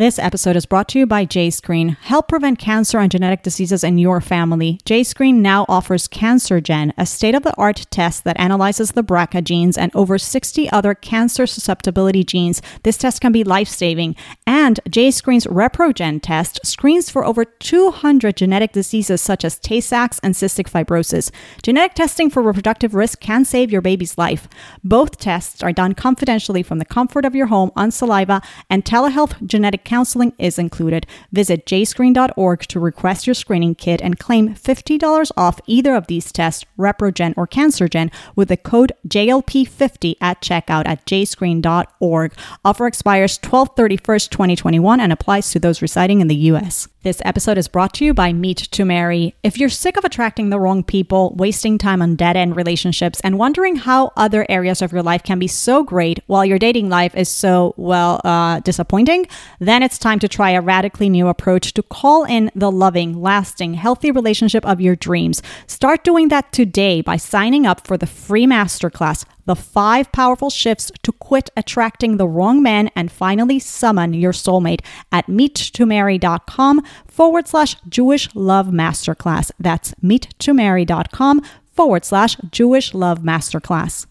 This episode is brought to you by JScreen. Help prevent cancer and genetic diseases in your family. JScreen now offers CancerGen, a state of the art test that analyzes the BRCA genes and over 60 other cancer susceptibility genes. This test can be life saving. And JScreen's ReproGen test screens for over 200 genetic diseases such as Tay Sachs and cystic fibrosis. Genetic testing for reproductive risk can save your baby's life. Both tests are done confidentially from the comfort of your home on saliva, and telehealth genetic counseling is included. Visit jscreen.org to request your screening kit and claim $50 off either of these tests, ReproGen or CancerGen, with the code JLP50 at checkout at jscreen.org. Offer expires 12 31st, 2021 and applies to those residing in the U.S. This episode is brought to you by Meet to Marry. If you're sick of attracting the wrong people, wasting time on dead end relationships, and wondering how other areas of your life can be so great while your dating life is so, well, uh, disappointing, then it's time to try a radically new approach to call in the loving, lasting, healthy relationship of your dreams. Start doing that today by signing up for the free masterclass the five powerful shifts to quit attracting the wrong man and finally summon your soulmate at meettomarry.com forward slash Jewish Love Masterclass. That's meettomarry.com forward slash Jewish Love Masterclass.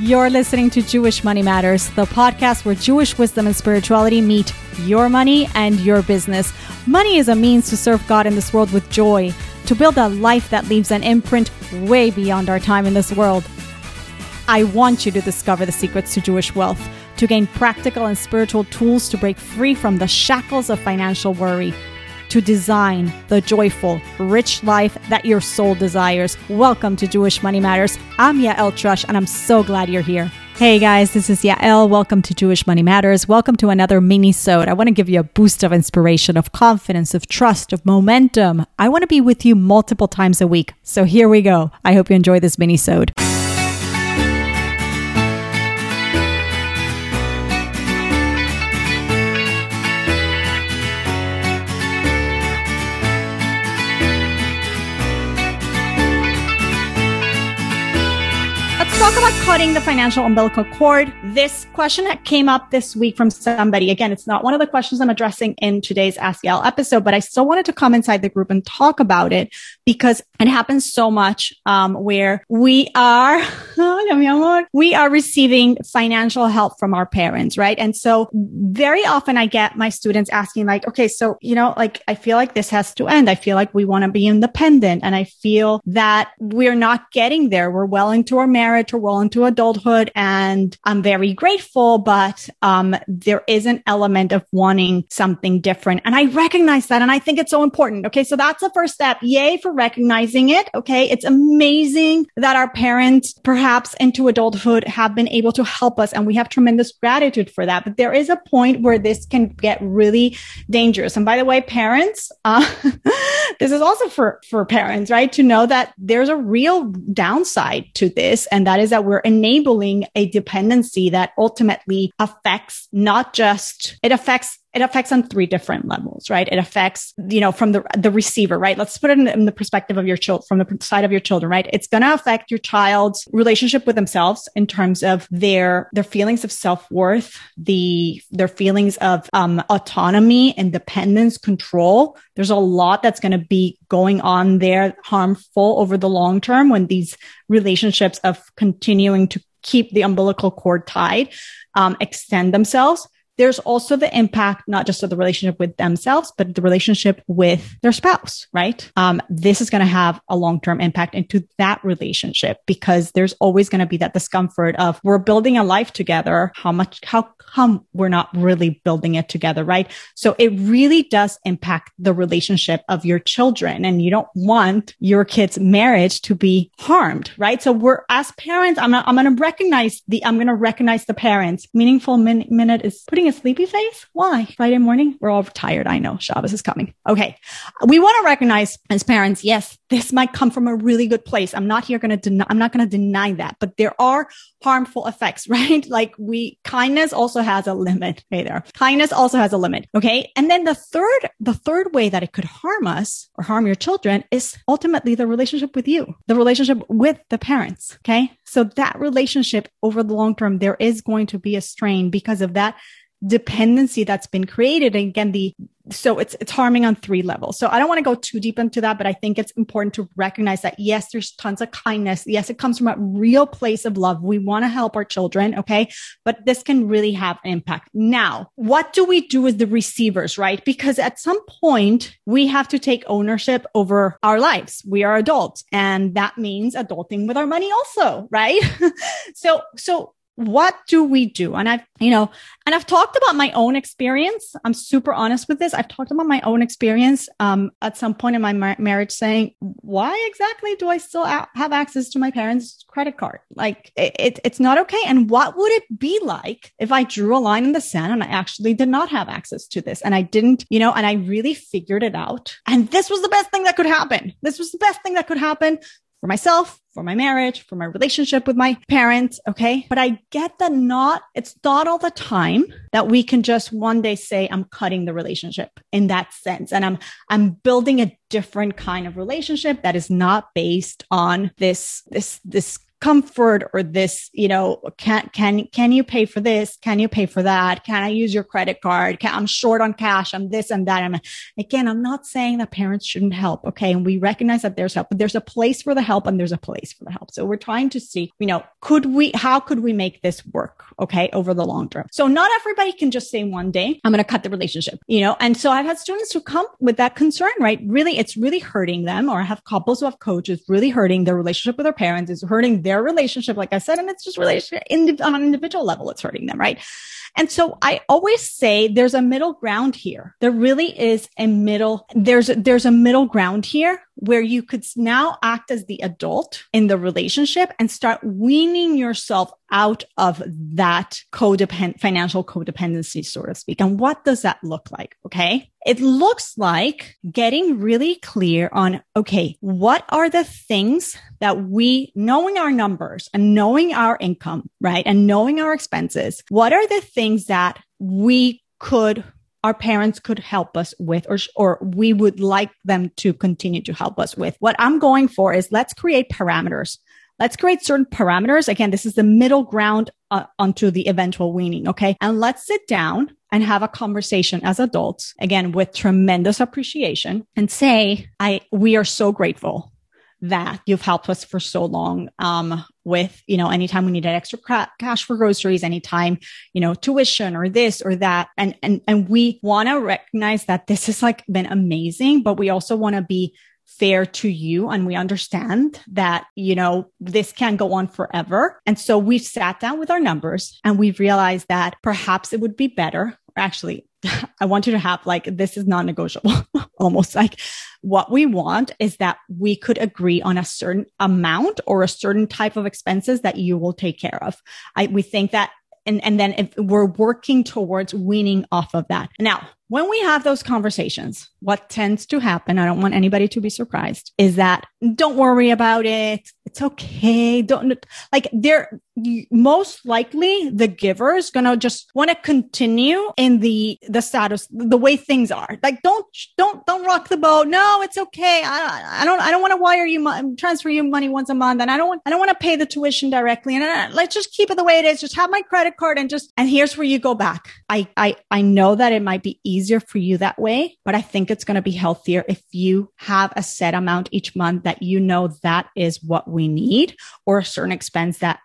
You're listening to Jewish Money Matters, the podcast where Jewish wisdom and spirituality meet your money and your business. Money is a means to serve God in this world with joy, to build a life that leaves an imprint way beyond our time in this world. I want you to discover the secrets to Jewish wealth, to gain practical and spiritual tools to break free from the shackles of financial worry, to design the joyful, rich life that your soul desires. Welcome to Jewish Money Matters. I'm Yael Trusch, and I'm so glad you're here. Hey guys, this is Yael. Welcome to Jewish Money Matters. Welcome to another mini-sode. I want to give you a boost of inspiration, of confidence, of trust, of momentum. I want to be with you multiple times a week. So here we go. I hope you enjoy this mini-sode. Talk about cutting the financial umbilical cord. This question that came up this week from somebody. Again, it's not one of the questions I'm addressing in today's Ask Yael episode, but I still wanted to come inside the group and talk about it because it happens so much um, where we are, we are receiving financial help from our parents, right? And so very often I get my students asking like, okay, so, you know, like I feel like this has to end. I feel like we want to be independent and I feel that we're not getting there. We're well into our marriage well into adulthood and I'm very grateful, but um, there is an element of wanting something different. And I recognize that. And I think it's so important. Okay. So that's the first step. Yay for recognizing it. Okay. It's amazing that our parents, perhaps into adulthood, have been able to help us. And we have tremendous gratitude for that. But there is a point where this can get really dangerous. And by the way, parents, uh, this is also for, for parents, right? To know that there's a real downside to this. And that is that we're enabling a dependency that ultimately affects not just, it affects it affects on three different levels, right? It affects, you know, from the, the receiver, right? Let's put it in, in the perspective of your child, from the side of your children, right? It's going to affect your child's relationship with themselves in terms of their, their feelings of self-worth, the, their feelings of, um, autonomy, independence, control. There's a lot that's going to be going on there harmful over the long term when these relationships of continuing to keep the umbilical cord tied, um, extend themselves there's also the impact, not just of the relationship with themselves, but the relationship with their spouse, right? Um, this is going to have a long term impact into that relationship because there's always going to be that discomfort of we're building a life together. How much, how come we're not really building it together, right? So it really does impact the relationship of your children and you don't want your kid's marriage to be harmed, right? So we're, as parents, I'm, I'm going to recognize the, I'm going to recognize the parents. Meaningful min- minute is putting a sleepy face? Why? Friday morning? We're all tired. I know Shabbos is coming. Okay. We want to recognize as parents, yes, this might come from a really good place. I'm not here going to deny, I'm not going to deny that, but there are harmful effects, right? Like we, kindness also has a limit. Hey there. Kindness also has a limit. Okay. And then the third, the third way that it could harm us or harm your children is ultimately the relationship with you, the relationship with the parents. Okay. So that relationship over the long term, there is going to be a strain because of that dependency that's been created. And again, the so it's it's harming on three levels. So I don't want to go too deep into that, but I think it's important to recognize that yes, there's tons of kindness. Yes, it comes from a real place of love. We want to help our children, okay? But this can really have an impact. Now, what do we do with the receivers, right? Because at some point we have to take ownership over our lives. We are adults, and that means adulting with our money also, right? so so what do we do? And I've, you know, and I've talked about my own experience. I'm super honest with this. I've talked about my own experience um, at some point in my mar- marriage saying, why exactly do I still a- have access to my parents' credit card? Like it, it, it's not okay. And what would it be like if I drew a line in the sand and I actually did not have access to this and I didn't, you know, and I really figured it out. And this was the best thing that could happen. This was the best thing that could happen for myself, for my marriage, for my relationship with my parents. Okay. But I get that not, it's not all the time that we can just one day say, I'm cutting the relationship in that sense. And I'm, I'm building a different kind of relationship that is not based on this, this, this comfort or this, you know, can, can, can you pay for this? Can you pay for that? Can I use your credit card? Can, I'm short on cash. I'm this and that. And again, I'm not saying that parents shouldn't help. Okay. And we recognize that there's help, but there's a place for the help and there's a place for the help. So we're trying to see, you know, could we, how could we make this work? Okay. Over the long term. So not everybody can just say one day, I'm going to cut the relationship, you know? And so I've had students who come with that concern, right? Really, it's really hurting them or I have couples who have coaches really hurting their relationship with their parents is hurting their their relationship, like I said, and it's just relationship on an individual level, it's hurting them, right? And so I always say there's a middle ground here. There really is a middle, there's, there's a middle ground here where you could now act as the adult in the relationship and start weaning yourself out of that codependent financial codependency, so to speak. And what does that look like? Okay. It looks like getting really clear on, okay, what are the things that we, knowing our numbers and knowing our income, right? And knowing our expenses, what are the things that we could our parents could help us with or, or we would like them to continue to help us with. What I'm going for is let's create parameters. Let's create certain parameters. Again, this is the middle ground uh, onto the eventual weaning. Okay. And let's sit down and have a conversation as adults, again, with tremendous appreciation and say, I, we are so grateful that you've helped us for so long um, with you know anytime we needed extra cash for groceries anytime you know tuition or this or that and and and we want to recognize that this has like been amazing but we also want to be fair to you and we understand that you know this can't go on forever and so we've sat down with our numbers and we've realized that perhaps it would be better actually I want you to have like, this is non negotiable, almost like what we want is that we could agree on a certain amount or a certain type of expenses that you will take care of. I, we think that and, and then if we're working towards weaning off of that. Now, when we have those conversations, what tends to happen, I don't want anybody to be surprised, is that don't worry about it. It's okay. Don't like they're most likely the giver is going to just want to continue in the, the status, the way things are. Like don't, don't, don't rock the boat. No, it's okay. I, I don't, I don't want to wire you, transfer you money once a month. And I don't want, I don't want to pay the tuition directly. And uh, let's just keep it the way it is. Just have my credit card and just, and here's where you go back. I, I, I know that it might be easier for you that way, but I think it's going to be healthier if you have a set amount each month that you know that is what we need or a certain expense that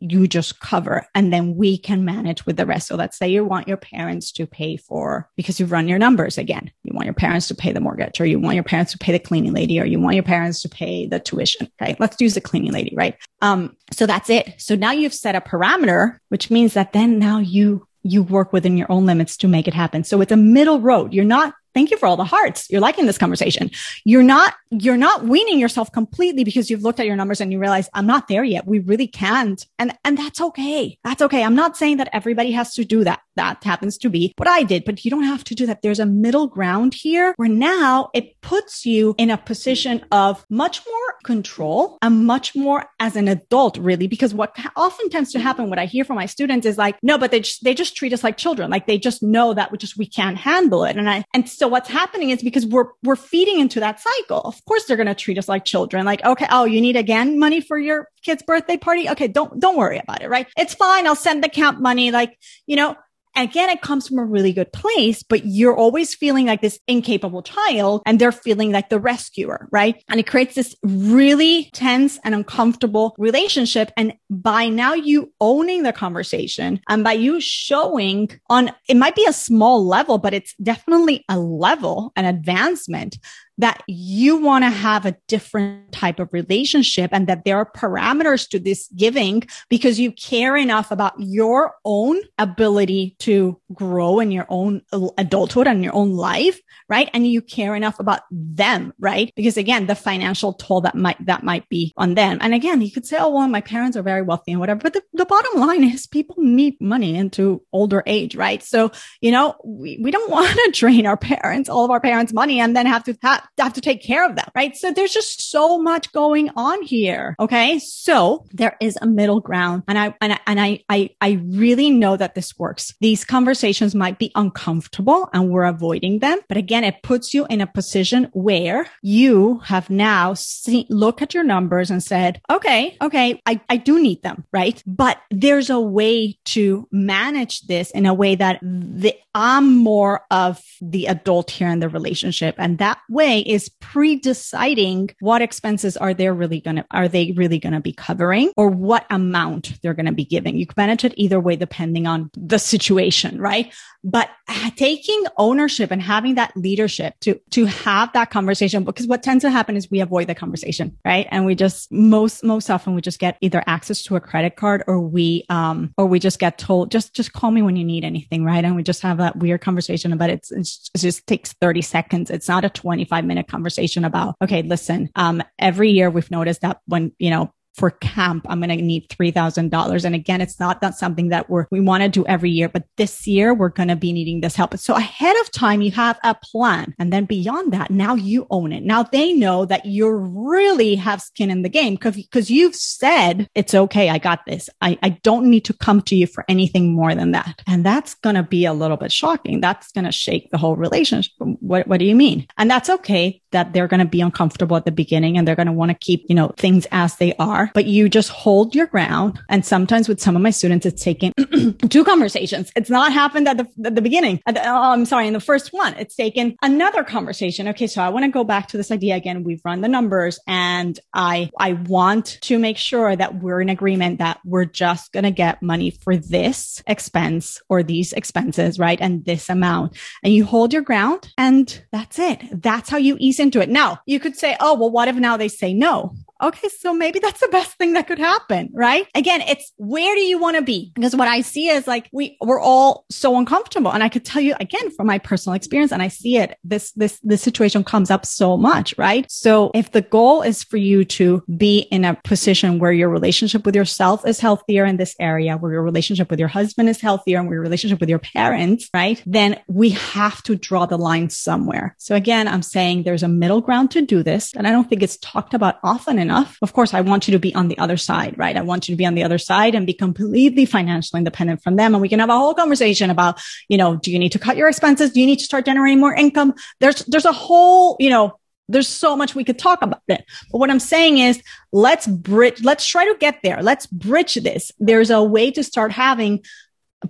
you just cover and then we can manage with the rest. So let's say you want your parents to pay for because you've run your numbers again. You want your parents to pay the mortgage or you want your parents to pay the cleaning lady or you want your parents to pay the tuition. Okay. Let's use the cleaning lady, right? Um, so that's it. So now you've set a parameter, which means that then now you you work within your own limits to make it happen. So it's a middle road. You're not thank you for all the hearts. You're liking this conversation. You're not, you're not weaning yourself completely because you've looked at your numbers and you realize I'm not there yet. We really can't. And, and that's okay. That's okay. I'm not saying that everybody has to do that. That happens to be what I did, but you don't have to do that. There's a middle ground here where now it puts you in a position of much more control and much more as an adult, really, because what often tends to happen, what I hear from my students is like, no, but they just, they just treat us like children. Like they just know that we just, we can't handle it. And I, and so what's happening is because we're, we're feeding into that cycle. Of course, they're going to treat us like children. Like, okay, oh, you need again money for your kid's birthday party. Okay. Don't, don't worry about it. Right. It's fine. I'll send the camp money. Like, you know, again, it comes from a really good place, but you're always feeling like this incapable child and they're feeling like the rescuer, right? And it creates this really tense and uncomfortable relationship. And by now you owning the conversation and by you showing on, it might be a small level, but it's definitely a level, an advancement that you want to have a different type of relationship and that there are parameters to this giving because you care enough about your own ability to grow in your own adulthood and your own life, right? And you care enough about them, right? Because again, the financial toll that might, that might be on them. And again, you could say, oh, well, my parents are very wealthy and whatever, but the, the bottom line is people need money into older age, right? So, you know, we, we don't want to drain our parents, all of our parents money and then have to have have to take care of them, right? So there's just so much going on here. Okay. So there is a middle ground. And I, and I, and I, I, I really know that this works. These conversations might be uncomfortable and we're avoiding them. But again, it puts you in a position where you have now seen, look at your numbers and said, okay, okay, I, I do need them, right? But there's a way to manage this in a way that the, I'm more of the adult here in the relationship. And that way is pre-deciding what expenses are they really going to, are they really going to be covering or what amount they're going to be giving. You can manage it either way, depending on the situation, right? But taking ownership and having that leadership to, to have that conversation, because what tends to happen is we avoid the conversation, right? And we just most, most often we just get either access to a credit card or we, um, or we just get told, just, just call me when you need anything, right? And we just have that weird conversation about it. It's, it just takes 30 seconds. It's not a 25 minute conversation about, okay, listen, um, every year we've noticed that when, you know, for camp, I'm going to need $3,000. And again, it's not, not something that we're, we want to do every year, but this year we're going to be needing this help. So ahead of time, you have a plan. And then beyond that, now you own it. Now they know that you really have skin in the game because, because you've said, it's okay. I got this. I, I don't need to come to you for anything more than that. And that's going to be a little bit shocking. That's going to shake the whole relationship. What, what do you mean? And that's okay that they're going to be uncomfortable at the beginning and they're going to want to keep, you know, things as they are but you just hold your ground. And sometimes with some of my students, it's taken two conversations. It's not happened at the, at the beginning. At the, oh, I'm sorry. In the first one, it's taken another conversation. Okay. So I want to go back to this idea again. We've run the numbers and I, I want to make sure that we're in agreement that we're just going to get money for this expense or these expenses, right? And this amount and you hold your ground and that's it. That's how you ease into it. Now you could say, Oh, well, what if now they say no? okay, so maybe that's the best thing that could happen, right? Again, it's where do you want to be? Because what I see is like we we're all so uncomfortable. And I could tell you again from my personal experience, and I see it, this this this situation comes up so much, right? So if the goal is for you to be in a position where your relationship with yourself is healthier in this area, where your relationship with your husband is healthier, and where your relationship with your parents, right? Then we have to draw the line somewhere. So again, I'm saying there's a middle ground to do this. And I don't think it's talked about often enough. Of course, I want you to be on the other side, right? I want you to be on the other side and be completely financially independent from them. And we can have a whole conversation about, you know, do you need to cut your expenses? Do you need to start generating more income? There's, there's a whole, you know, there's so much we could talk about it. But what I'm saying is let's bridge, let's try to get there. Let's bridge this. There's a way to start having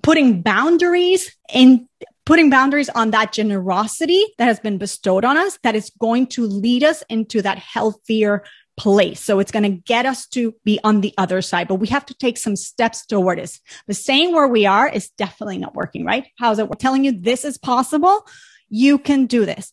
putting boundaries in putting boundaries on that generosity that has been bestowed on us that is going to lead us into that healthier place. So it's going to get us to be on the other side, but we have to take some steps toward it. The saying where we are is definitely not working, right? How's it? We're telling you this is possible. You can do this.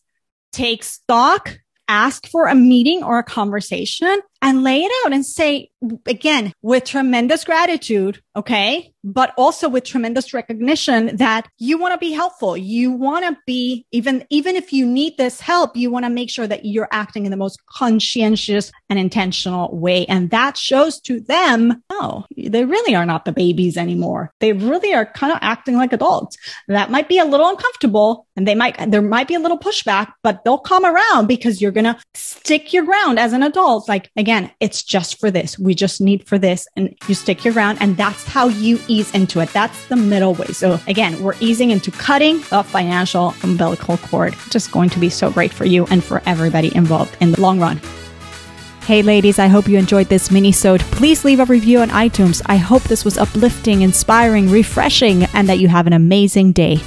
Take stock, ask for a meeting or a conversation and lay it out and say, again, with tremendous gratitude, okay, but also with tremendous recognition that you want to be helpful. You want to be even, even if you need this help, you want to make sure that you're acting in the most conscientious and intentional way. And that shows to them, oh, they really are not the babies anymore. They really are kind of acting like adults. That might be a little uncomfortable and they might, there might be a little pushback, but they'll come around because you're going to stick your ground as an adult. Like again, it's just for this. We just need for this and you stick your ground and that's how you ease into it. That's the middle way. So again, we're easing into cutting the financial umbilical cord, Just going to be so great for you and for everybody involved in the long run. Hey ladies, I hope you enjoyed this mini-sode. Please leave a review on iTunes. I hope this was uplifting, inspiring, refreshing, and that you have an amazing day.